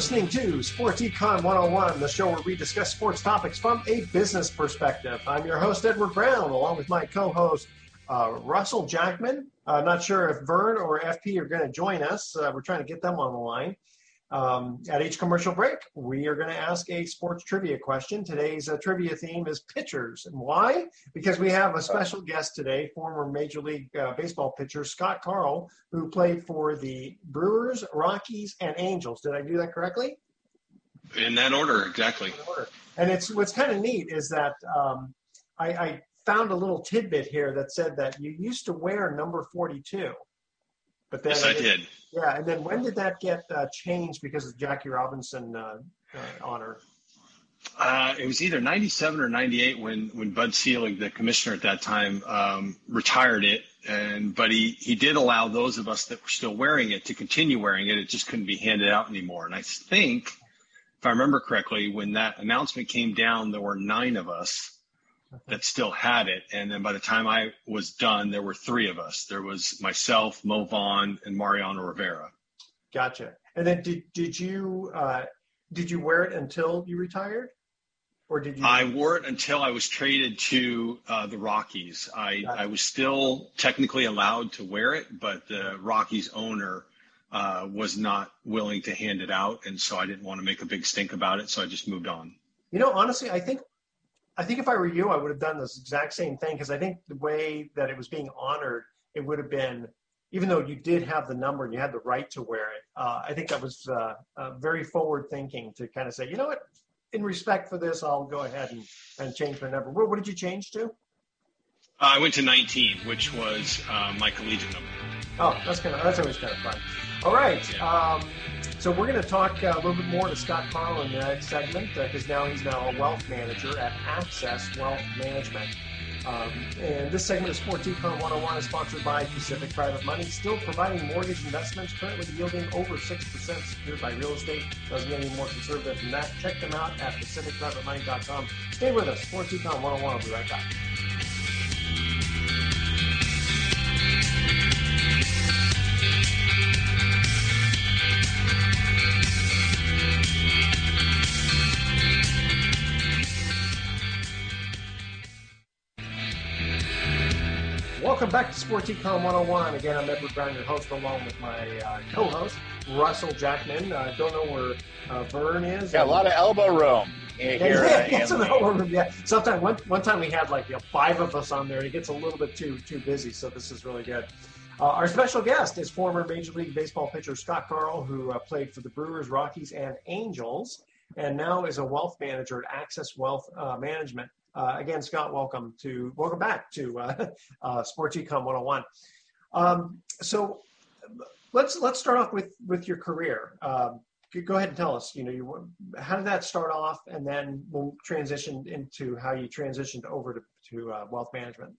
Listening to Sports Econ 101, the show where we discuss sports topics from a business perspective. I'm your host, Edward Brown, along with my co host, uh, Russell Jackman. Uh, not sure if Vern or FP are going to join us. Uh, we're trying to get them on the line. Um, at each commercial break, we are going to ask a sports trivia question. Today's uh, trivia theme is pitchers. And why? Because we have a special guest today, former Major League uh, Baseball pitcher Scott Karl, who played for the Brewers, Rockies, and Angels. Did I do that correctly? In that order, exactly. Order. And it's what's kind of neat is that um, I, I found a little tidbit here that said that you used to wear number 42. But then yes, I did. Yeah, and then when did that get uh, changed because of Jackie Robinson uh, uh, honor? Uh, it was either 97 or 98 when, when Bud Selig, the commissioner at that time, um, retired it. And but he, he did allow those of us that were still wearing it to continue wearing it. It just couldn't be handed out anymore. And I think, if I remember correctly, when that announcement came down, there were nine of us that still had it. And then by the time I was done, there were three of us. There was myself, Mo Vaughn, and Mariano Rivera. Gotcha. And then did did you uh, did you wear it until you retired, or did you? I wore it until I was traded to uh, the Rockies. I gotcha. I was still technically allowed to wear it, but the Rockies owner. Uh, was not willing to hand it out, and so I didn't want to make a big stink about it, so I just moved on. You know, honestly, I think I think if I were you, I would have done this exact same thing because I think the way that it was being honored, it would have been, even though you did have the number and you had the right to wear it, uh, I think that was uh, uh, very forward thinking to kind of say, you know what, in respect for this, I'll go ahead and, and change my number. What, what did you change to? I went to 19, which was uh, my collegiate number. Oh, that's kind of that's always kind of fun. All right. Yeah. Um, so we're going to talk uh, a little bit more to Scott Karl in the next segment because uh, now he's now a wealth manager at Access Wealth Management. Um, and this segment of Sports Econ 101 is sponsored by Pacific Private Money, still providing mortgage investments currently yielding over 6% secured by real estate. Doesn't get any more conservative than that. Check them out at pacificprivatemoney.com. Stay with us. Sports Econ 101 will be right back. Welcome back to Sports Econ 101. Again, I'm Edward Brown, your host, along with my uh, co-host, Russell Jackman. I uh, don't know where uh, Vern is. Yeah, a lot of elbow room here. Yeah, yeah, some elbow room. Yeah. Sometimes one, one time we had like you know, five of us on there, and it gets a little bit too too busy. So this is really good. Uh, our special guest is former Major League Baseball pitcher Scott Karl, who uh, played for the Brewers, Rockies, and Angels, and now is a wealth manager at Access Wealth uh, Management. Uh, again, Scott, welcome to welcome back to uh, uh, Sports Econ 101. Um, so let's let's start off with with your career. Um, go ahead and tell us. You know, you, how did that start off, and then we'll transition into how you transitioned over to to uh, wealth management.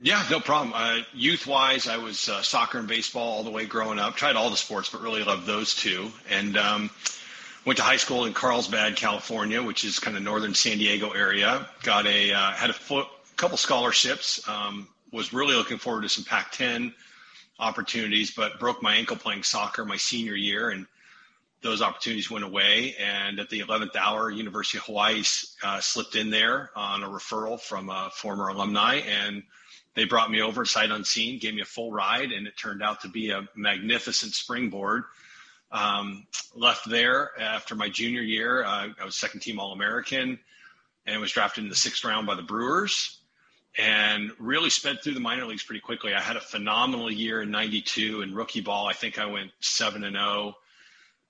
Yeah, no problem. Uh, youth wise, I was uh, soccer and baseball all the way growing up. Tried all the sports, but really loved those two. And um, Went to high school in Carlsbad, California, which is kind of northern San Diego area. Got a uh, had a fo- couple scholarships. Um, was really looking forward to some Pac-10 opportunities, but broke my ankle playing soccer my senior year, and those opportunities went away. And at the 11th hour, University of Hawaii uh, slipped in there on a referral from a former alumni, and they brought me over sight unseen, gave me a full ride, and it turned out to be a magnificent springboard um, left there after my junior year. Uh, I was second team All American and was drafted in the sixth round by the Brewers and really sped through the minor leagues pretty quickly. I had a phenomenal year in 92 in rookie ball. I think I went 7 and 0.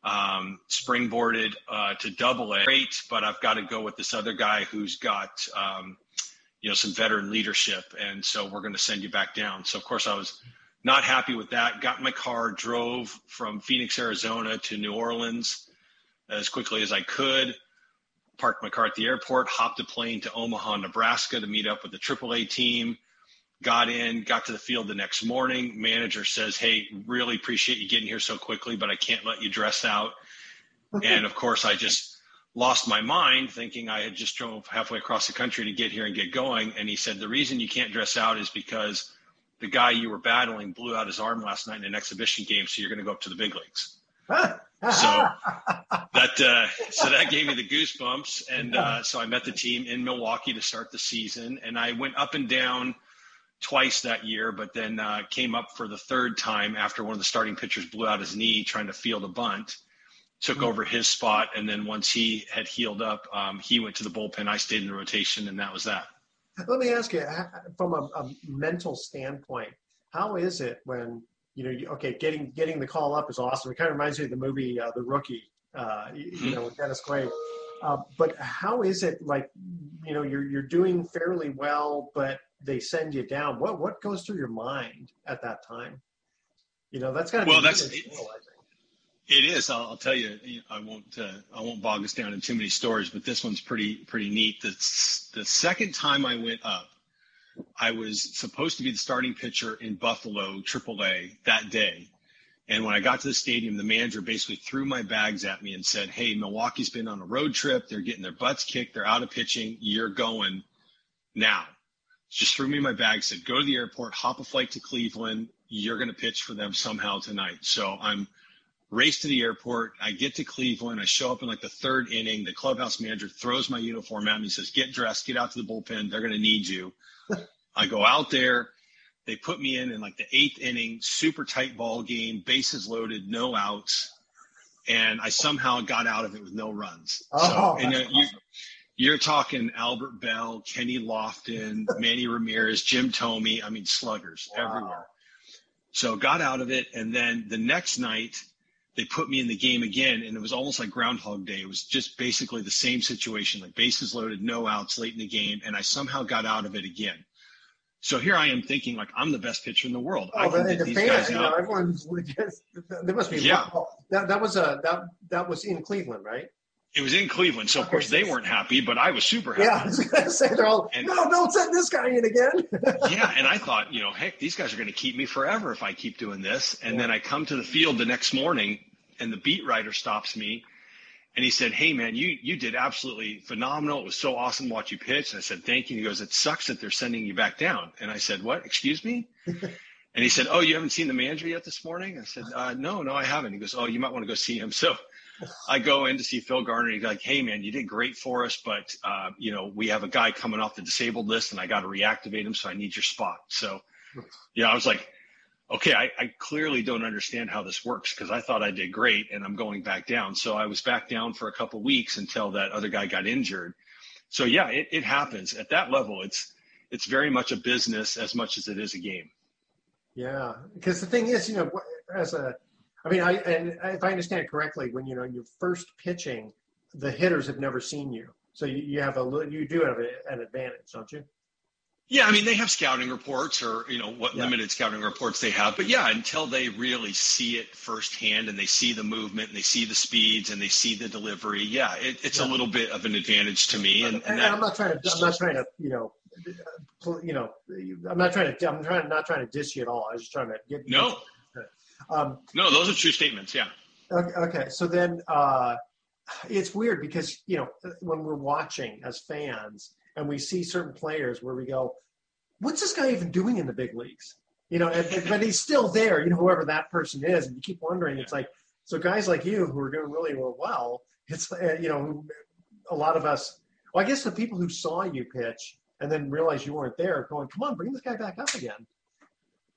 Um, springboarded uh, to double A. Great, but I've got to go with this other guy who's got, um, you know, some veteran leadership. And so we're going to send you back down. So, of course, I was not happy with that. Got my car, drove from Phoenix, Arizona to New Orleans as quickly as I could. Parked my car at the airport, hopped a plane to Omaha, Nebraska to meet up with the AAA team. Got in, got to the field the next morning. Manager says, Hey, really appreciate you getting here so quickly, but I can't let you dress out. and of course, I just lost my mind thinking I had just drove halfway across the country to get here and get going. And he said, The reason you can't dress out is because the guy you were battling blew out his arm last night in an exhibition game, so you're going to go up to the big leagues. So that uh, so that gave me the goosebumps, and uh, so I met the team in Milwaukee to start the season, and I went up and down twice that year, but then uh, came up for the third time after one of the starting pitchers blew out his knee trying to field a bunt. Took mm-hmm. over his spot, and then once he had healed up, um, he went to the bullpen. I stayed in the rotation, and that was that. Let me ask you, from a, a mental standpoint, how is it when you know, okay, getting getting the call up is awesome. It kind of reminds me of the movie uh, The Rookie, uh, you, mm-hmm. know, with Dennis Quaid. Uh, but how is it like, you know, you're you're doing fairly well, but they send you down. What what goes through your mind at that time? You know, that's kind of well, that's it, it is. I'll, I'll, tell you. I won't. Uh, I won't bog us down in too many stories, but this one's pretty pretty neat. The the second time I went up, I was supposed to be the starting pitcher in Buffalo AAA that day. And when I got to the stadium, the manager basically threw my bags at me and said, Hey, Milwaukee's been on a road trip. They're getting their butts kicked. They're out of pitching. You're going now. Just threw me my bag, said, Go to the airport, hop a flight to Cleveland. You're going to pitch for them somehow tonight. So I'm race to the airport. I get to Cleveland. I show up in like the third inning. The clubhouse manager throws my uniform at me and says, Get dressed, get out to the bullpen. They're going to need you. I go out there. They put me in in like the eighth inning, super tight ball game, bases loaded, no outs, and I somehow got out of it with no runs. Oh, so, and uh, you, you're talking Albert Belle, Kenny Lofton, Manny Ramirez, Jim Thome. I mean, sluggers wow. everywhere. So got out of it, and then the next night they put me in the game again, and it was almost like Groundhog Day. It was just basically the same situation, like bases loaded, no outs late in the game, and I somehow got out of it again. So here I am thinking like I'm the best pitcher in the world. Oh, I can the, the fans, you know, everyone's just, there must be. Yeah. That, that was a that that was in Cleveland, right? It was in Cleveland, so of course they weren't happy, but I was super happy. Yeah, I was gonna say they're all and, no, don't send this guy in again. yeah, and I thought, you know, heck, these guys are going to keep me forever if I keep doing this. And yeah. then I come to the field the next morning, and the beat writer stops me and he said, Hey man, you, you did absolutely phenomenal. It was so awesome to watch you pitch. And I said, thank you. And he goes, it sucks that they're sending you back down. And I said, what, excuse me? and he said, Oh, you haven't seen the manager yet this morning? I said, uh, no, no, I haven't. He goes, Oh, you might want to go see him. So I go in to see Phil Garner. He's like, Hey man, you did great for us, but, uh, you know, we have a guy coming off the disabled list and I got to reactivate him. So I need your spot. So yeah, I was like, okay, I, I, clearly don't understand how this works because I thought I did great and I'm going back down. So I was back down for a couple weeks until that other guy got injured. So yeah, it, it happens at that level. It's it's very much a business as much as it is a game. Yeah, because the thing is, you know, as a, I mean, I and if I understand correctly, when you know you're first pitching, the hitters have never seen you, so you, you have a you do have a, an advantage, don't you? Yeah, I mean they have scouting reports or you know what yeah. limited scouting reports they have, but yeah, until they really see it firsthand and they see the movement and they see the speeds and they see the delivery, yeah, it, it's yeah. a little bit of an advantage to me. And, and, and I'm not trying to, I'm not trying to, you know, you know, I'm not trying to, I'm trying not trying to diss you at all. I was just trying to get no, um, no, those are true statements. Yeah. Okay, so then uh, it's weird because you know when we're watching as fans and we see certain players where we go, what's this guy even doing in the big leagues? You know, and, but he's still there, you know, whoever that person is. And you keep wondering, it's like, so guys like you who are doing really well, it's, uh, you know, a lot of us, well, I guess the people who saw you pitch and then realized you weren't there going, come on, bring this guy back up again.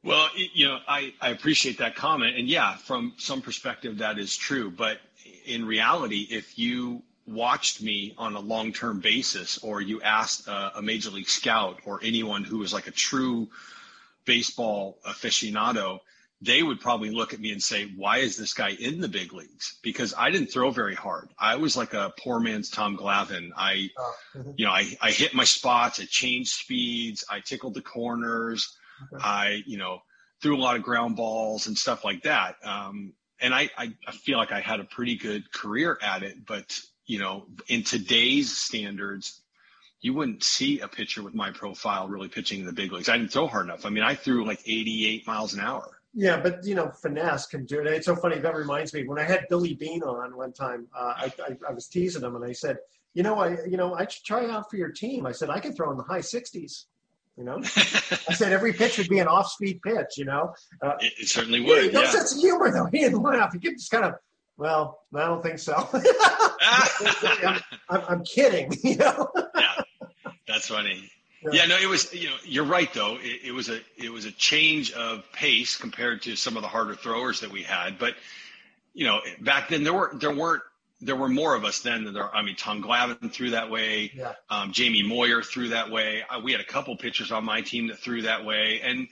Well, you know, I, I appreciate that comment. And yeah, from some perspective, that is true. But in reality, if you watched me on a long term basis, or you asked a, a major league scout or anyone who was like a true baseball aficionado, they would probably look at me and say, Why is this guy in the big leagues? Because I didn't throw very hard. I was like a poor man's Tom Glavine. I, oh, mm-hmm. you know, I, I hit my spots, I changed speeds, I tickled the corners, okay. I, you know, threw a lot of ground balls and stuff like that. Um, and I, I, I feel like I had a pretty good career at it, but you know, in today's standards, you wouldn't see a pitcher with my profile really pitching in the big leagues. I didn't throw hard enough. I mean, I threw like 88 miles an hour. Yeah, but you know, finesse can do it. It's so funny. That reminds me when I had Billy Beane on one time. Uh, I, I, I was teasing him, and I said, "You know, I you know I should try out for your team." I said I can throw in the high 60s. You know, I said every pitch would be an off-speed pitch. You know, uh, it, it, certainly would. no yeah. sense of humor though. He didn't laugh. He just kind of Well, I don't think so. I'm, I'm, I'm, kidding. You know? yeah, that's funny. Yeah. yeah. no, it was. You know, you're right though. It, it, was a it was a change of pace compared to some of the harder throwers that we had. But you know, back then there were there weren't there were more of us then than there. I mean, Tom Glavine threw that way. Yeah. Um, Jamie Moyer threw that way. Uh, we had a couple pitchers on my team that threw that way, and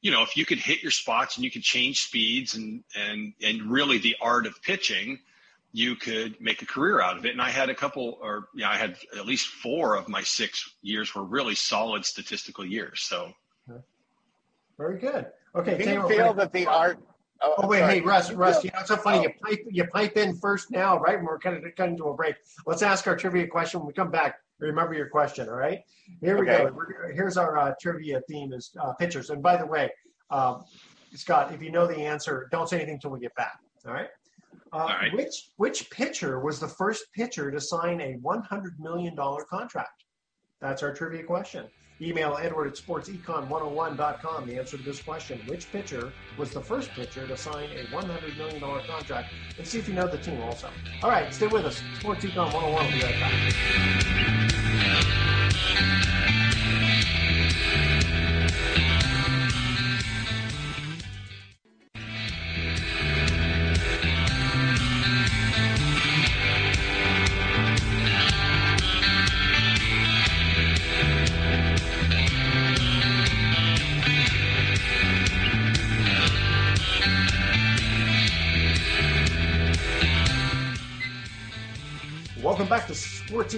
you know, if you could hit your spots and you could change speeds and and and really the art of pitching, you could make a career out of it. And I had a couple, or yeah, I had at least four of my six years were really solid statistical years. So, very good. Okay, do you feel that the art? Oh, oh wait, sorry. hey Russ, Russ, you know it's so funny. Oh. You pipe you pipe in first now, right? And we're kind of cutting to a break. Let's ask our trivia question when we come back. Remember your question, all right? Here we okay. go. We're, here's our uh, trivia theme is uh, pitchers. And by the way, um, Scott, if you know the answer, don't say anything until we get back. All right. Uh, all right. Which which pitcher was the first pitcher to sign a one hundred million dollar contract? That's our trivia question. Email Edward at sportsecon101.com the answer to this question. Which pitcher was the first pitcher to sign a $100 million contract? And see if you know the team also. All right, stay with us. Sports Econ 101 will be right back.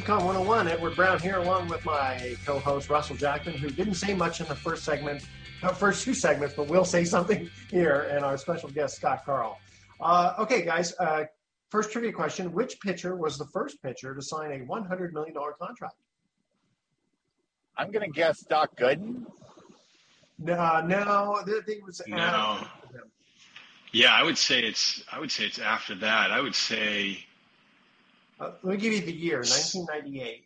Sports Econ 101. Edward Brown here, along with my co-host Russell Jackman, who didn't say much in the first segment, the first two segments, but will say something here, and our special guest Scott Karl. Uh, okay, guys. Uh, first trivia question: Which pitcher was the first pitcher to sign a 100 million dollar contract? I'm going to guess Doc Gooden. No, no, it was no. Yeah, I would say it's. I would say it's after that. I would say uh, let me give you the year, 1998.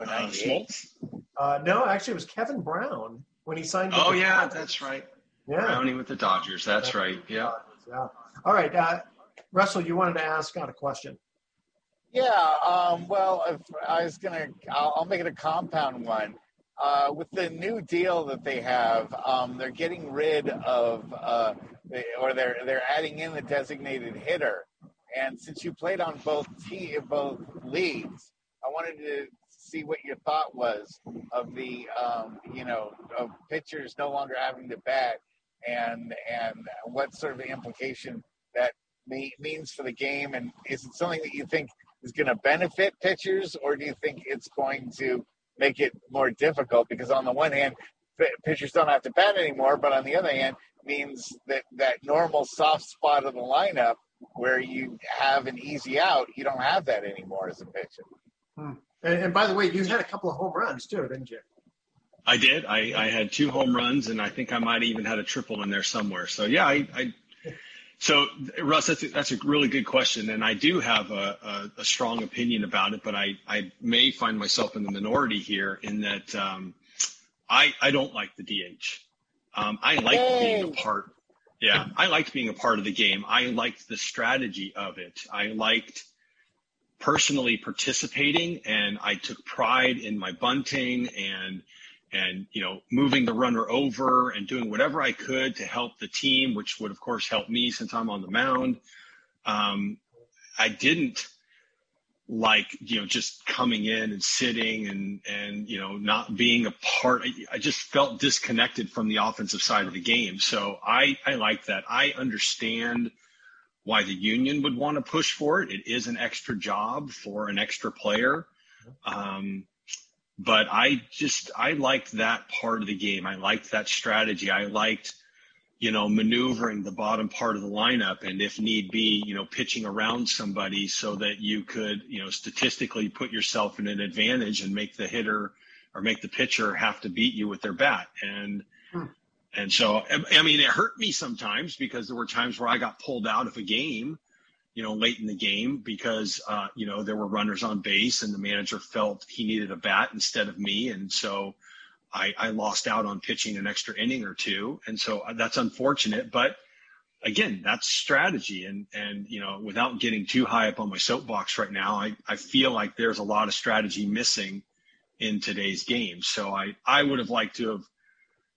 Uh, uh, no, actually, it was Kevin Brown when he signed. Oh yeah, Dodgers. that's right. Yeah, Brownie with the Dodgers. That's, right. Yeah. Yeah. All right, uh, Russell, you wanted to ask Scott a question. Yeah. Um, well, if I was gonna, I'll, I'll, make it a compound one. Uh, with the new deal that they have, um, they're getting rid of, uh, or they're they're adding in the designated hitter. And since you played on both t both leagues, I wanted to see what your thought was of the um, you know of pitchers no longer having to bat and and what sort of implication that may, means for the game. And is it something that you think is going to benefit pitchers or do you think it's going to make it more difficult? Because on the one hand pitchers don't have to bat anymore but on the other hand means that that normal soft spot of the lineup where you have an easy out, you don't have that anymore as a pitcher. Hmm. And, and, by the way, you had a couple of home runs too, didn't you? I did. I, I had two home runs, and I think I might even had a triple in there somewhere. So yeah, I. I so Russ, that's a, that's a really good question, and I do have a, a, a, strong opinion about it, but I, I may find myself in the minority here in that um, I I don't like the DH. Um, I like being a part yeah, I liked being a part of the game. I liked the strategy of it. I liked personally participating and I took pride in my bunting and and you know moving the runner over and doing whatever I could to help the team, which would of course help me since I'm on the mound. Um, I didn't like you know just coming in and sitting and and you know not being a part I, just felt disconnected from the offensive side of the game. So i i like that. I understand why the union would want to push for it. It is an extra job for an extra player. Um, but i just i liked that part of the game. I liked that strategy. I liked you know, maneuvering the bottom part of the lineup and if need be, you know, pitching around somebody so that you could, you know, statistically put yourself in an advantage and make the hitter or make the pitcher have to beat you with their bat. And, hmm. and so, I mean, it hurt me sometimes because there were times where I got pulled out of a game, you know, late in the game because, uh, you know, there were runners on base and the manager felt he needed a bat instead of me. And so, I, I lost out on pitching an extra inning or two, and so uh, that's unfortunate. But again, that's strategy. And, and, you know, without getting too high up on my soapbox right now, I, I feel like there's a lot of strategy missing in today's game. So I, I would have liked to have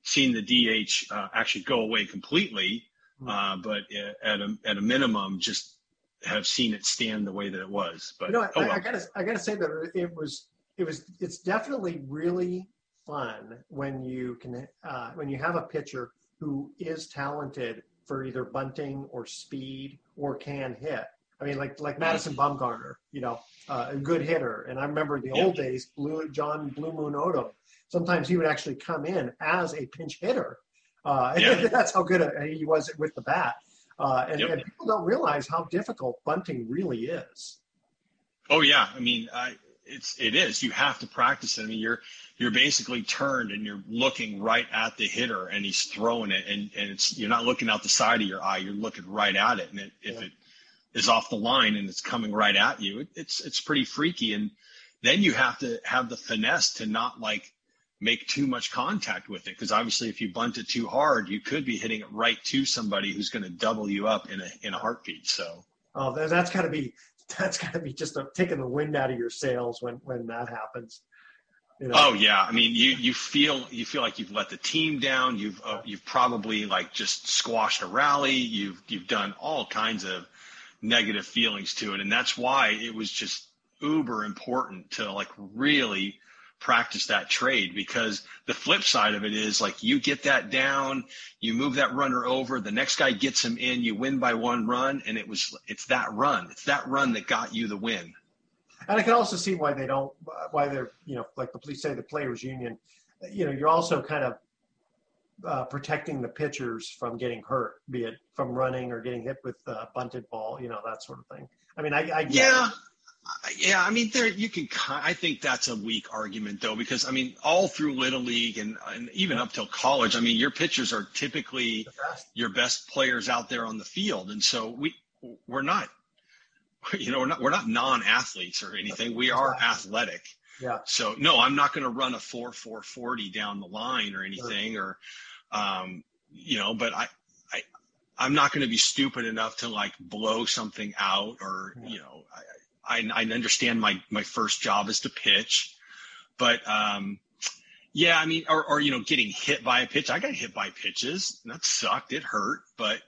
seen the DH uh, actually go away completely. Hmm. Uh, but at a, at a minimum, just have seen it stand the way that it was. But you know, oh, I, well. I, gotta I gotta say that it was it was it's definitely really fun when you can uh, when you have a pitcher who is talented for either bunting or speed or can hit. I mean, like like Madison Bumgarner, you know, uh, a good hitter. And I remember the old days, Blue John Blue Moon Odom. Sometimes he would actually come in as a pinch hitter. Uh, yeah. that's how good a, he was with the bat. Uh, and, yep. and, people don't realize how difficult bunting really is. Oh yeah, I mean, I, it's it is. You have to practice it. I mean, you're you're basically turned and you're looking right at the hitter and he's throwing it and, and it's you're not looking out the side of your eye you're looking right at it and it, yeah. if it is off the line and it's coming right at you it, it's it's pretty freaky and then you have to have the finesse to not like make too much contact with it because obviously if you bunt it too hard you could be hitting it right to somebody who's going to double you up in a in a heartbeat so oh that's got to be that's got to be just a, taking the wind out of your sails when when that happens you know? Oh yeah, I mean you you feel you feel like you've let the team down. You've uh, you've probably like just squashed a rally. You've you've done all kinds of negative feelings to it, and that's why it was just uber important to like really practice that trade because the flip side of it is like you get that down, you move that runner over, the next guy gets him in, you win by one run, and it was it's that run, it's that run that got you the win. And I can also see why they don't, why they're, you know, like the police say, the players union, you know, you're also kind of uh, protecting the pitchers from getting hurt, be it from running or getting hit with a bunted ball, you know, that sort of thing. I mean, I, I yeah. Yeah, I mean, there you can. I think that's a weak argument, though, because I mean, all through little league and, and even up till college, I mean, your pitchers are typically your best players out there on the field, and so we we're not you know, we're not we're not non-athletes or anything. We are athletic. Yeah. So no, I'm not going to run a four four forty down the line or anything, or, um, you know, but I, I, I'm not going to be stupid enough to like blow something out, or yeah. you know, I, I, I understand my my first job is to pitch, but um, yeah, I mean, or or you know, getting hit by a pitch. I got hit by pitches, and that sucked. It hurt, but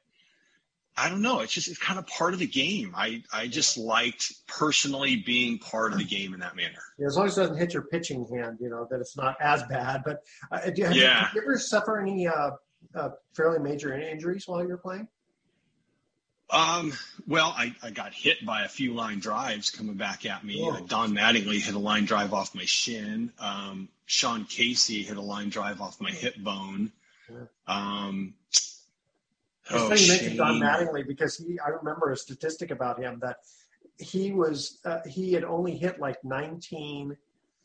I don't know. It's just it's kind of part of the game. I I just liked personally being part of the game in that manner. Yeah, as long as it doesn't hit your pitching hand, you know that it's not as bad. But uh, do you, have, yeah. you, you ever suffer any uh, uh, fairly major injuries while you're playing? Um, well, I, I got hit by a few line drives coming back at me. Uh, Don Mattingly hit a line drive off my shin. Um, Sean Casey hit a line drive off my hip bone. Um, it's oh, you mentioned Don Mattingly because he, I remember a statistic about him that he was, uh, he had only hit like 19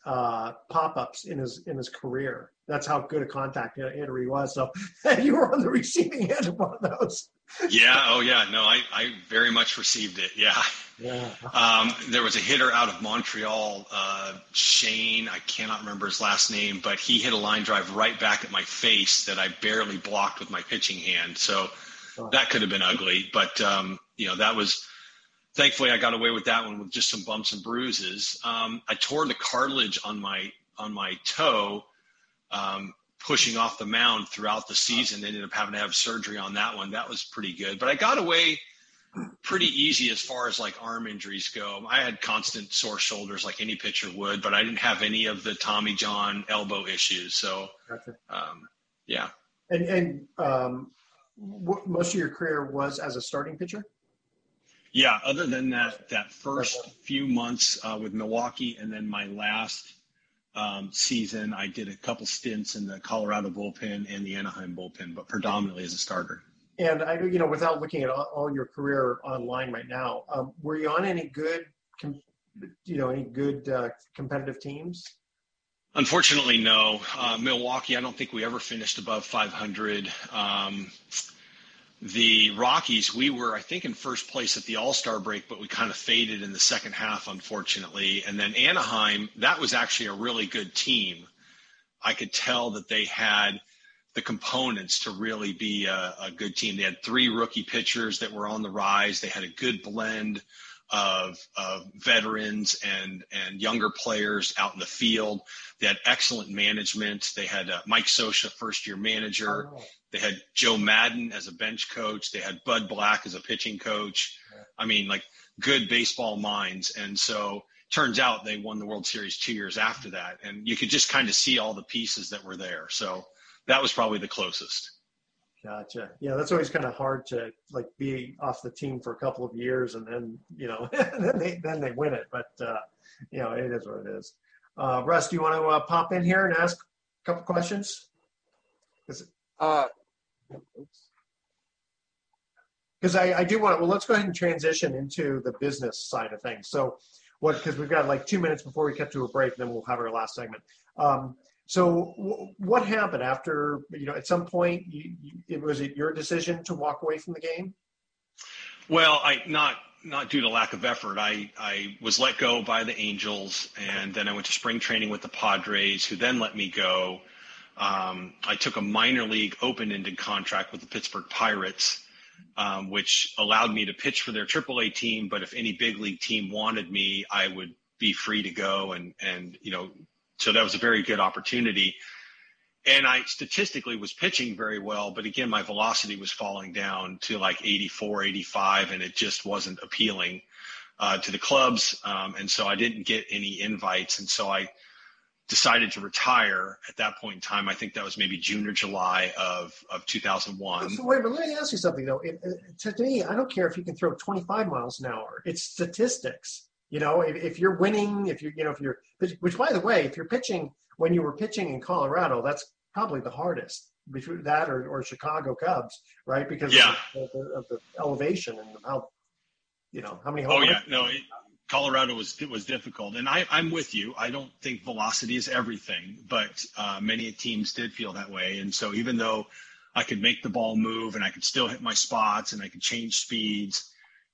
uh, pop-ups in his in his career. That's how good a contact hitter he was. So you were on the receiving end of one of those. yeah. Oh, yeah. No, I, I very much received it. Yeah. Yeah. Um, there was a hitter out of Montreal, uh, Shane. I cannot remember his last name, but he hit a line drive right back at my face that I barely blocked with my pitching hand. So that could have been ugly, but um, you know that was. Thankfully, I got away with that one with just some bumps and bruises. Um, I tore the cartilage on my on my toe, um, pushing off the mound throughout the season. Ended up having to have surgery on that one. That was pretty good, but I got away pretty easy as far as like arm injuries go. I had constant sore shoulders like any pitcher would, but I didn't have any of the Tommy John elbow issues. So, gotcha. um, yeah. And and um, most of your career was as a starting pitcher? Yeah, other than that, that first few months uh, with Milwaukee, and then my last um, season, I did a couple stints in the Colorado bullpen and the Anaheim bullpen, but predominantly as a starter. And I, you know, without looking at all, all your career online right now, um, were you on any good, com- you know, any good uh, competitive teams? Unfortunately, no. Uh, Milwaukee, I don't think we ever finished above 500. Um, the Rockies, we were, I think, in first place at the All Star break, but we kind of faded in the second half, unfortunately. And then Anaheim, that was actually a really good team. I could tell that they had the components to really be a, a, good team. They had three rookie pitchers that were on the rise. They had a good blend of, of veterans and and younger players out in the field. They had excellent management. They had uh, Mike Scioscia, first year manager. Oh. They had Joe Maddon as a bench coach. They had Bud Black as a pitching coach. Yeah. I mean, like good baseball minds. And so turns out they won the World Series two years after that. And you could just kind of see all the pieces that were there. So that was probably the closest. Gotcha. Yeah, that's always kind of hard to like be off the team for a couple of years and then you know then they then they win it. But uh, you know it is what it is. Uh, Russ, do you want to uh, pop in here and ask a couple questions? Uh, because I, I do want. Well, let's go ahead and transition into the business side of things. So, what? Because we've got like two minutes before we cut to a break, and then we'll have our last segment. Um, so, w- what happened after? You know, at some point, you, you, it was it your decision to walk away from the game? Well, I not not due to lack of effort. I I was let go by the Angels, and then I went to spring training with the Padres, who then let me go. Um, I took a minor league open-ended contract with the Pittsburgh Pirates um, which allowed me to pitch for their AAA team. But if any big league team wanted me, I would be free to go. And, and, you know, so that was a very good opportunity. And I statistically was pitching very well, but again, my velocity was falling down to like 84, 85, and it just wasn't appealing uh, to the clubs. Um, and so I didn't get any invites. And so I, decided to retire at that point in time. I think that was maybe June or July of, of 2001. So wait, but let me ask you something though. It, it, to me, I don't care if you can throw 25 miles an hour. It's statistics. You know, if, if you're winning, if you're, you know, if you're, which by the way, if you're pitching when you were pitching in Colorado, that's probably the hardest between that or, or Chicago Cubs, right? Because yeah. of, the, of the elevation and how, you know, how many. Oh yeah, no, it, Colorado was was difficult, and I, I'm with you. I don't think velocity is everything, but uh, many teams did feel that way. And so, even though I could make the ball move and I could still hit my spots and I could change speeds,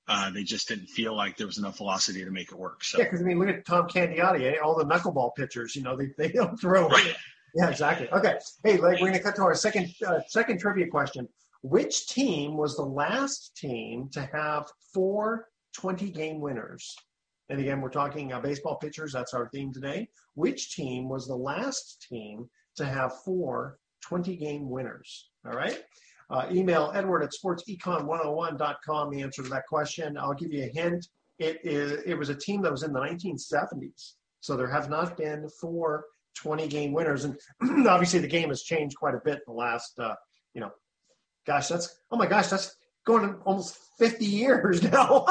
uh, they just didn't feel like there was enough velocity to make it work. So yeah, because I mean, look at Tom Candiotti, eh? all the knuckleball pitchers. You know, they they don't throw. Right. Yeah, exactly. Okay, hey, like, we're going to cut to our second uh, second trivia question. Which team was the last team to have four 20 game winners? And again, we're talking uh, baseball pitchers. That's our theme today. Which team was the last team to have four 20 game winners? All right. Uh, email edward at sportsecon101.com the answer to that question. I'll give you a hint. It, is, it was a team that was in the 1970s. So there have not been four 20 game winners. And obviously the game has changed quite a bit in the last, uh, you know, gosh, that's, oh my gosh, that's going to almost 50 years now.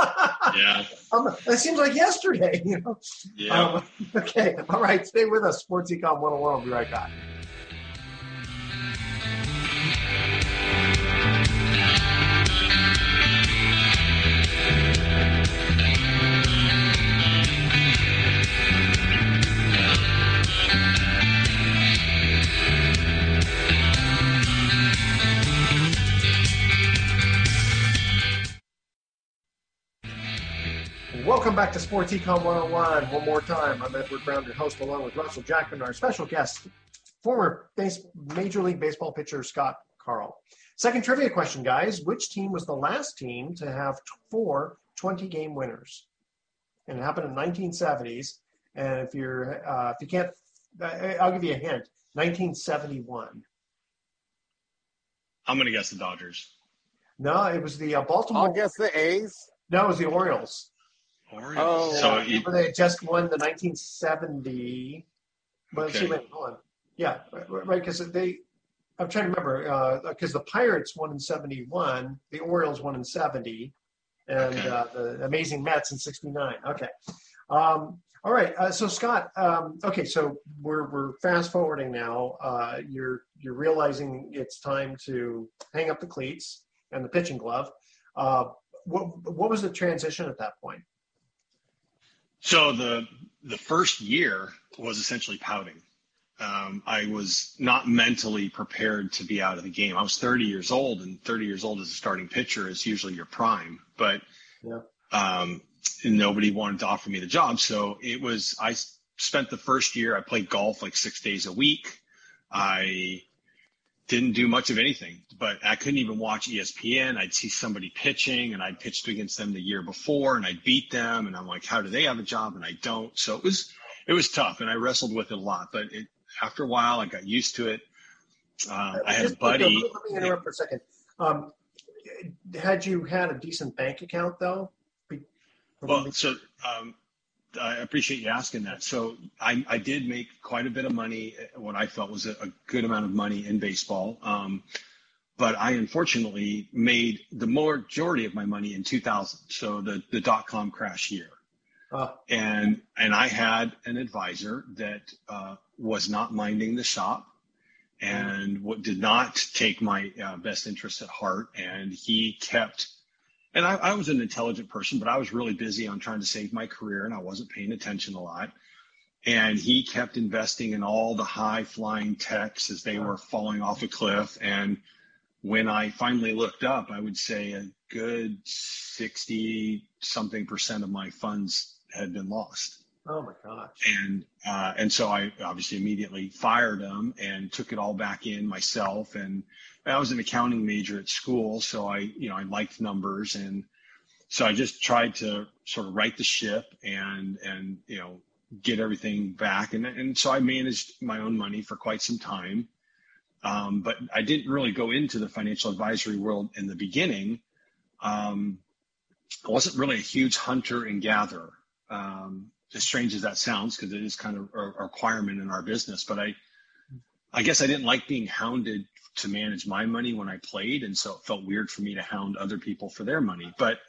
yeah. Um, that seems like yesterday, you know? Yeah. Um, okay. All right. Stay with us. Sports Econ 101. We'll be right back. Welcome back to Sports Econ 101. One more time, I'm Edward Brown, your host, along with Russell Jackman, our special guest, former base, Major League Baseball pitcher Scott Karl. Second trivia question, guys. Which team was the last team to have four 20 game winners? And it happened in the 1970s. And if you're, uh, if you can't, I'll give you a hint 1971. I'm going to guess the Dodgers. No, it was the uh, Baltimore. I'll guess the A's. No, it was the Orioles. Orioles. Oh, so you, they just won the 1970. Well, okay. see, wait, hold on. Yeah, right, because they. I'm trying to remember because uh, the Pirates won in '71, the Orioles won in '70, and okay. uh, the Amazing Mets in '69. Okay. Um, all right. Uh, so Scott, um, okay, so we're we're fast forwarding now. Uh, you're you're realizing it's time to hang up the cleats and the pitching glove. Uh, what what was the transition at that point? So the the first year was essentially pouting. Um, I was not mentally prepared to be out of the game. I was 30 years old, and 30 years old as a starting pitcher is usually your prime. But yeah. um, nobody wanted to offer me the job, so it was. I spent the first year. I played golf like six days a week. I didn't do much of anything. But I couldn't even watch ESPN. I'd see somebody pitching, and I'd pitched against them the year before, and I'd beat them, and I'm like, how do they have a job and I don't? So it was it was tough, and I wrestled with it a lot. But it, after a while, I got used to it. Uh, I had a buddy. Let me interrupt for a second. Um, had you had a decent bank account though? Well, so um, I appreciate you asking that. So I, I, did make quite a bit of money, what I felt was a, a good amount of money in baseball. Um, but I unfortunately made the majority of my money in 2000. So the, the dot com crash year. Uh. And, and I had an advisor that uh, was not minding the shop and what did not take my uh, best interests at heart. And he kept and I, I, was an intelligent person, but I was really busy on trying to save my career and I wasn't paying attention a lot. And he kept investing in all the high flying techs as they were falling off a cliff. And when I finally looked up, I would say a good 60 something percent of my funds had been lost. Oh my gosh. And, uh, and so I obviously immediately fired him and took it all back in myself and, I was an accounting major at school, so I, you know, I liked numbers, and so I just tried to sort of right the ship and and you know get everything back, and and so I managed my own money for quite some time, um, but I didn't really go into the financial advisory world in the beginning. Um, I wasn't really a huge hunter and gatherer, um, as strange as that sounds, because it is kind of a requirement in our business. But I, I guess I didn't like being hounded to manage my money when I played. And so it felt weird for me to hound other people for their money. But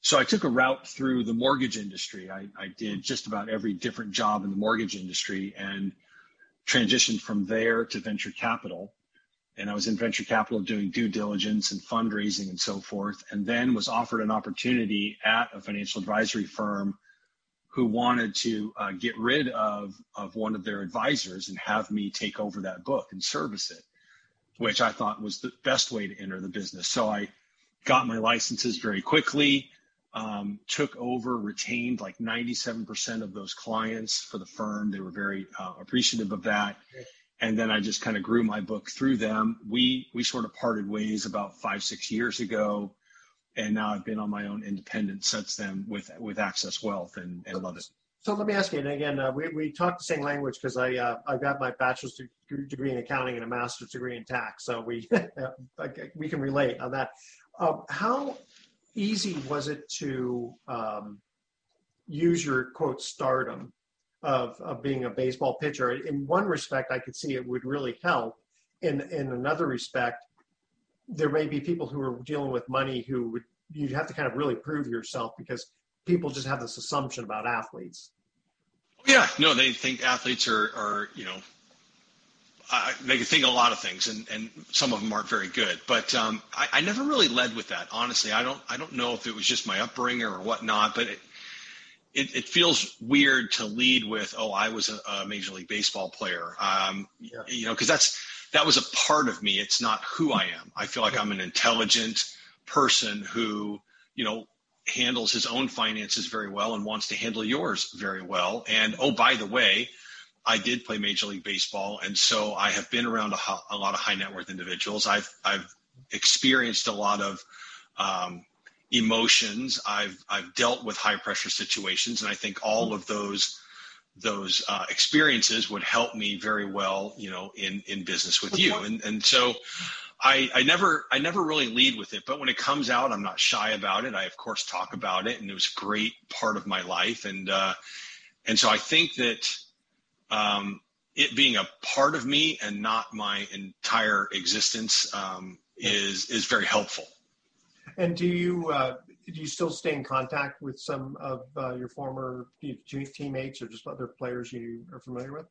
so I took a route through the mortgage industry. I, I did just about every different job in the mortgage industry and transitioned from there to venture capital. And I was in venture capital doing due diligence and fundraising and so forth. And then was offered an opportunity at a financial advisory firm who wanted to uh, get rid of, of one of their advisors and have me take over that book and service it which I thought was the best way to enter the business. So I got my licenses very quickly, um, took over, retained like 97% of those clients for the firm. They were very uh, appreciative of that. And then I just kind of grew my book through them. We we sort of parted ways about five six years ago, and now I've been on my own independent since then with with Access Wealth and, and love it. So let me ask you, and again, uh, we, we talk the same language because I uh, I got my bachelor's degree in accounting and a master's degree in tax, so we we can relate on that. Um, how easy was it to um, use your quote stardom of of being a baseball pitcher? In one respect, I could see it would really help. In in another respect, there may be people who are dealing with money who would you'd have to kind of really prove yourself because people just have this assumption about athletes. Yeah, no, they think athletes are, are you know, uh, they can think a lot of things, and, and some of them aren't very good. But um, I, I never really led with that, honestly. I don't I don't know if it was just my upbringing or whatnot, but it, it, it feels weird to lead with, oh, I was a, a major league baseball player, um, yeah. you know, because that's that was a part of me. It's not who I am. I feel like I'm an intelligent person who, you know, handles his own finances very well and wants to handle yours very well. And oh, by the way, I did play Major League Baseball, and so I have been around a, a lot of high net worth individuals. I've I've experienced a lot of um, emotions. I've I've dealt with high pressure situations, and I think all of those those uh, experiences would help me very well, you know, in in business with you. And and so I, I never I never really lead with it, but when it comes out, I'm not shy about it. I of course talk about it, and it was a great part of my life, and uh, and so I think that um, it being a part of me and not my entire existence um, is is very helpful. And do you uh, do you still stay in contact with some of uh, your former teammates or just other players you are familiar with?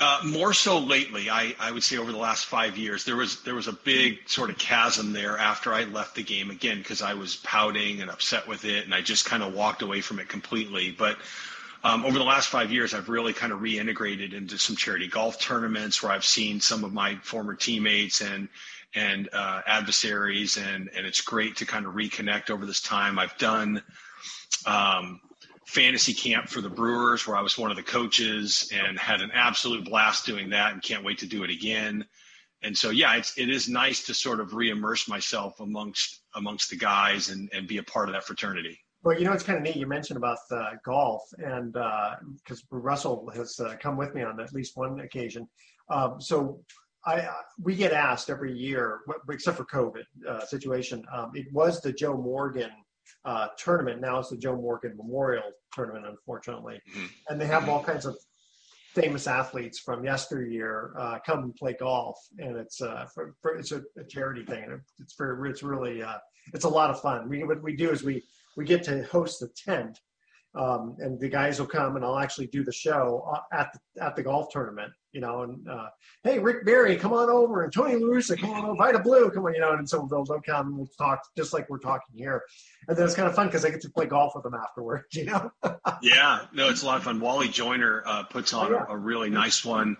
Uh, more so lately, I, I would say over the last five years, there was there was a big sort of chasm there after I left the game again because I was pouting and upset with it, and I just kind of walked away from it completely. But um, over the last five years, I've really kind of reintegrated into some charity golf tournaments where I've seen some of my former teammates and and uh, adversaries, and and it's great to kind of reconnect over this time. I've done. Um, fantasy camp for the Brewers where I was one of the coaches and had an absolute blast doing that and can't wait to do it again. and so yeah, it's it is nice to sort of re-immerse myself amongst amongst the guys and and be a part of that fraternity. Well, you know, it's kind of neat. You mentioned about uh, golf, and because uh, Russell has uh, come with me on at least one occasion. Um, so I, uh, we get asked every year, except for COVID uh, situation. Um, it was the Joe Morgan uh, tournament. Now it's the Joe Morgan Memorial Tournament, unfortunately, mm-hmm. and they have all kinds of famous athletes from yesteryear uh, come and play golf, and it's uh, for, for, it's a, a, charity thing, and it's very it's really uh, it's a lot of fun. We what we do is we we get to host the tent um, and the guys will come and I'll actually do the show uh, at the, at the golf tournament, you know, and, uh, Hey, Rick Barry, come on over and Tony LaRussa, come on over, Vida Blue, come on, you know, and so they'll, they'll come and we'll talk just like we're talking here. And then it's kind of fun because I get to play golf with them afterwards, you know? yeah, no, it's a lot of fun. Wally Joyner uh, puts on oh, yeah. a, a, really nice one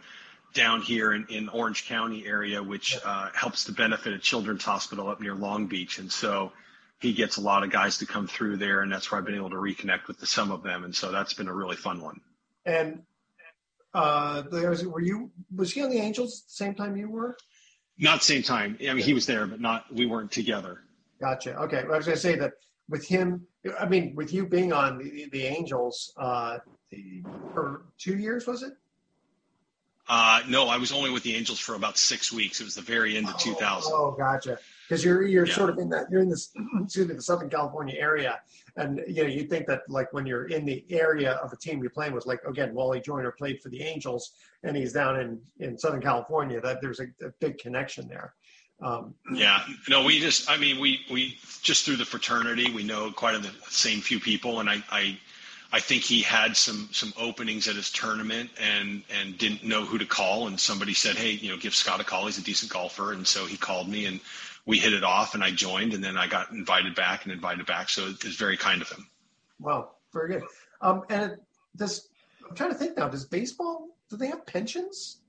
down here in, in Orange County area, which uh, helps to benefit a children's hospital up near Long Beach. And so, he gets a lot of guys to come through there, and that's where I've been able to reconnect with the, some of them, and so that's been a really fun one. And uh, was, were you was he on the Angels the same time you were? Not same time. I mean, he was there, but not we weren't together. Gotcha. Okay, well, I was going to say that with him. I mean, with you being on the, the Angels uh, for two years, was it? Uh, no, I was only with the Angels for about six weeks. It was the very end of oh, 2000. Oh, gotcha because you're you're yeah. sort of in that you're in this excuse me the Southern California area, and you know you think that like when you're in the area of a team you're playing with, like again Wally Joyner played for the Angels and he's down in in Southern California, that there's a, a big connection there. Um, yeah, no, we just I mean we we just through the fraternity we know quite a the same few people, and I I. I think he had some some openings at his tournament and and didn't know who to call and somebody said hey you know give Scott a call he's a decent golfer and so he called me and we hit it off and I joined and then I got invited back and invited back. So it was very kind of him. Wow. Very good. Um, and does, I'm trying to think now, does baseball, do they have pensions?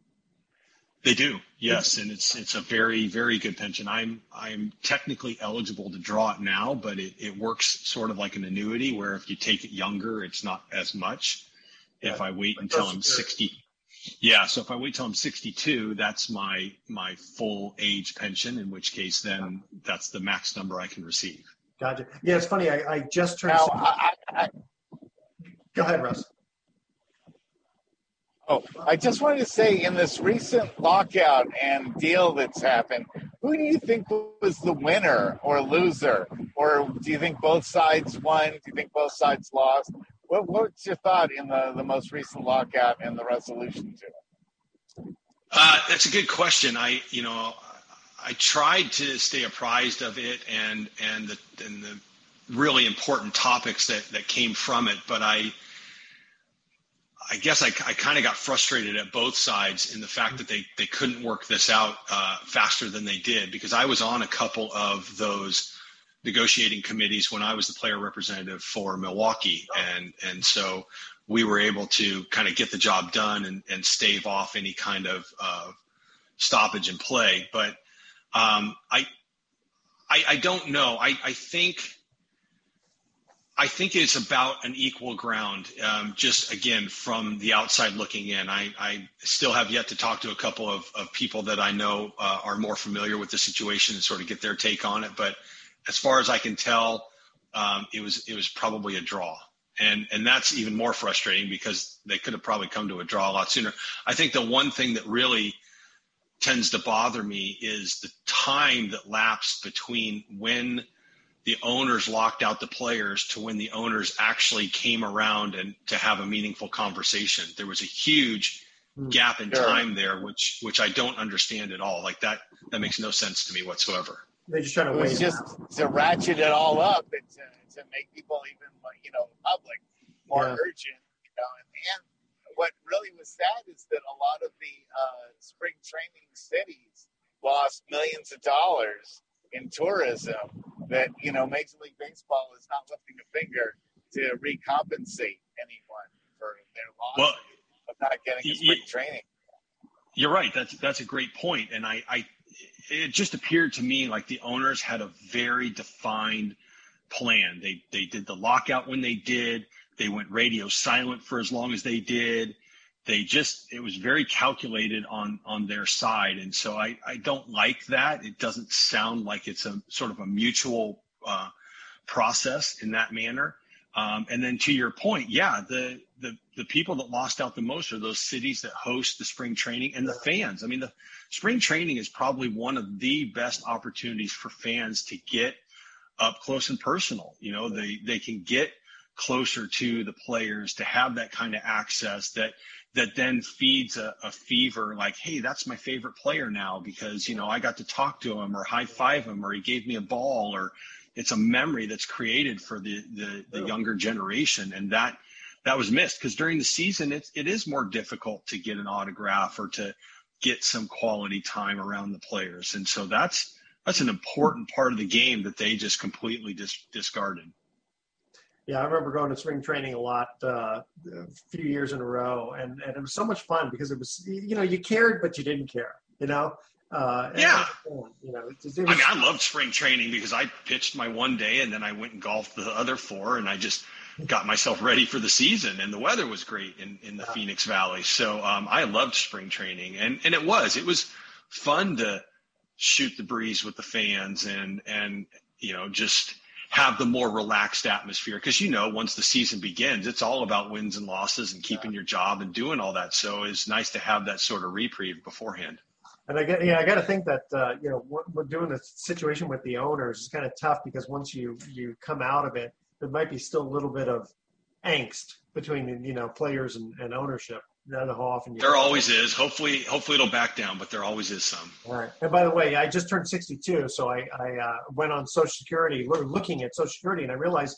They do, yes, and it's it's a very very good pension. I'm I'm technically eligible to draw it now, but it, it works sort of like an annuity where if you take it younger, it's not as much. Yeah. If I wait until I'm 60, yeah, so if I wait till I'm 62, that's my my full age pension. In which case, then that's the max number I can receive. Gotcha. Yeah, it's funny. I, I just turned. Now, I, I, Go ahead, Russ. Oh, I just wanted to say in this recent lockout and deal that's happened, who do you think was the winner or loser? Or do you think both sides won? Do you think both sides lost? What, what's your thought in the, the most recent lockout and the resolution to it? Uh, that's a good question. I, you know, I tried to stay apprised of it and and the and the really important topics that that came from it, but I. I guess I, I kind of got frustrated at both sides in the fact that they, they couldn't work this out uh, faster than they did because I was on a couple of those negotiating committees when I was the player representative for Milwaukee, and and so we were able to kind of get the job done and, and stave off any kind of uh, stoppage in play. But um, I, I, I don't know. I, I think I think it's about an equal ground. Um, just again from the outside looking in, I, I, still have yet to talk to a couple of, of people that I know uh, are more familiar with the situation and sort of get their take on it. But as far as I can tell, um, it was it was probably a draw, and and that's even more frustrating because they could have probably come to a draw a lot sooner. I think the one thing that really tends to bother me is the time that lapsed between when the owners locked out the players to when the owners actually came around and to have a meaningful conversation. There was a huge hmm. gap in time there, which which I don't understand at all. Like that that makes no sense to me whatsoever. They're just trying to wait. just to ratchet it all up and to, to make people even, you know, public more yeah. urgent. You know, and, and what really was sad is that a lot of the uh, spring training cities lost millions of dollars in tourism. That you know, Major League Baseball is not lifting a finger to recompensate anyone for their loss well, of not getting spring training. You're right. That's that's a great point, and I, I it just appeared to me like the owners had a very defined plan. They they did the lockout when they did. They went radio silent for as long as they did. they just it was very calculated on on their side and so i i don't like that it doesn't sound like it's a sort of a mutual uh, process in that manner um, and then to your point yeah the the the people that lost out the most are those cities that host the spring training and the fans. I mean the spring training is probably one of the best opportunities for fans to get up close and personal. You know they they can get closer to the players to have that kind of access that that then feeds a, a, fever like hey that's my favorite player now because you know i got to talk to him or high five him or he gave me a ball or it's a memory that's created for the the, the younger generation. And that that was missed because during the season it, it is more difficult to get an autograph or to get some quality time around the players and so that's that's an important part of the game that they just completely dis- discarded yeah, I remember going to spring training a lot, uh, a few years in a row, and, and it was so much fun because it was, you know, you cared but you didn't care, you know. Uh, yeah. You know, it, it was, I mean, I loved spring training because I pitched my one day and then I went and golfed the other four, and I just got myself ready for the season. And the weather was great in in the yeah. Phoenix Valley, so um, I loved spring training, and and it was it was fun to shoot the breeze with the fans and and you know just have the more relaxed atmosphere because you know once the season begins it's all about wins and losses and keeping yeah. your job and doing all that so it's nice to have that sort of reprieve beforehand and I get, yeah, I got to think that uh, you know what we're doing the situation with the owners is kind of tough because once you you come out of it, there might be still a little bit of angst between you know players and, and ownership. I don't know how often there always is. Hopefully, hopefully it'll back down, but there always is some. All right. And by the way, I just turned 62, so I, I uh, went on Social Security, looking at Social Security, and I realized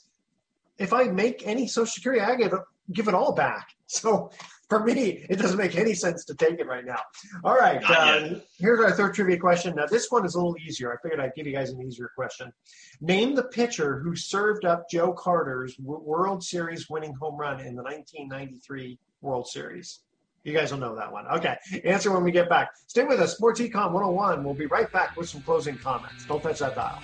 if I make any Social Security, I give it, give it all back. So for me, it doesn't make any sense to take it right now. All right. Uh, here's our third trivia question. Now, this one is a little easier. I figured I'd give you guys an easier question. Name the pitcher who served up Joe Carter's World Series winning home run in the 1993 World Series. You guys will know that one. Okay. Answer when we get back. Stay with us. Sports Econ 101. We'll be right back with some closing comments. Don't touch that dial.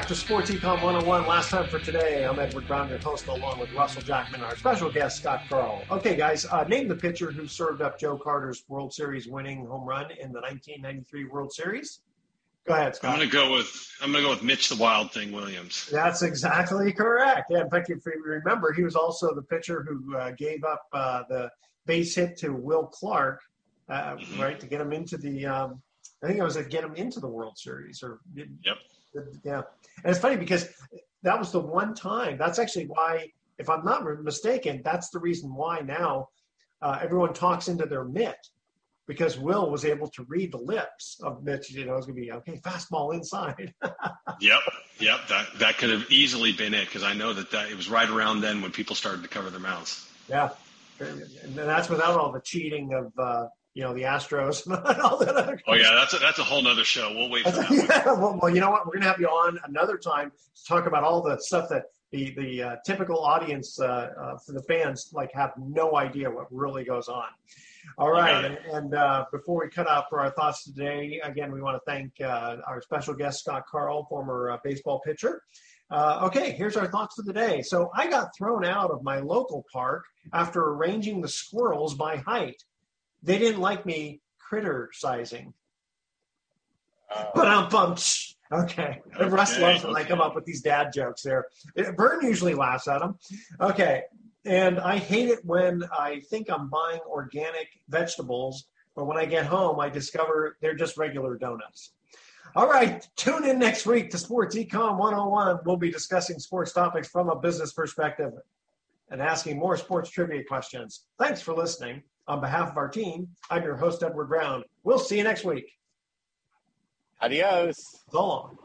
Back to Sports Econ 101. Last time for today, I'm Edward Brown, your host, along with Russell Jackman, our special guest, Scott Karl. Okay, guys, uh, name the pitcher who served up Joe Carter's World Series winning home run in the 1993 World Series. Go ahead, Scott. I'm going to go with I'm going to go with Mitch the Wild Thing Williams. That's exactly correct. Yeah, in fact, if you remember, he was also the pitcher who uh, gave up uh, the base hit to Will Clark, uh, mm-hmm. right, to get him into the. Um, I think it was to get him into the World Series, or yep yeah, and it's funny because that was the one time. That's actually why, if I'm not mistaken, that's the reason why now uh, everyone talks into their mitt because Will was able to read the lips of Mitch. You know, it's going to be okay, fastball inside. yep, yep. That that could have easily been it because I know that that it was right around then when people started to cover their mouths. Yeah, and that's without all the cheating of. Uh, you know the Astros and all that other. Oh yeah, that's a, that's a whole other show. We'll wait for that. yeah, well, well, you know what? We're gonna have you on another time to talk about all the stuff that the the uh, typical audience uh, uh, for the fans like have no idea what really goes on. All right, and, and uh, before we cut out for our thoughts today, again, we want to thank uh, our special guest Scott Karl, former uh, baseball pitcher. okay, here's our thoughts for the day. So I got thrown out of my local park after arranging the squirrels by height they didn't like me criticizing. Uh, but I'm pumped. Okay. okay. Russ loves when okay. I come up with these dad jokes there. Vern usually laughs at them. Okay. And I hate it when I think I'm buying organic vegetables, but when I get home, I discover they're just regular donuts. All right. Tune in next week to Sports Econ 101. We'll be discussing sports topics from a business perspective and asking more sports trivia questions. Thanks for listening. On behalf of our team, I'm your host, Edward Brown. We'll see you next week. Adios. So long.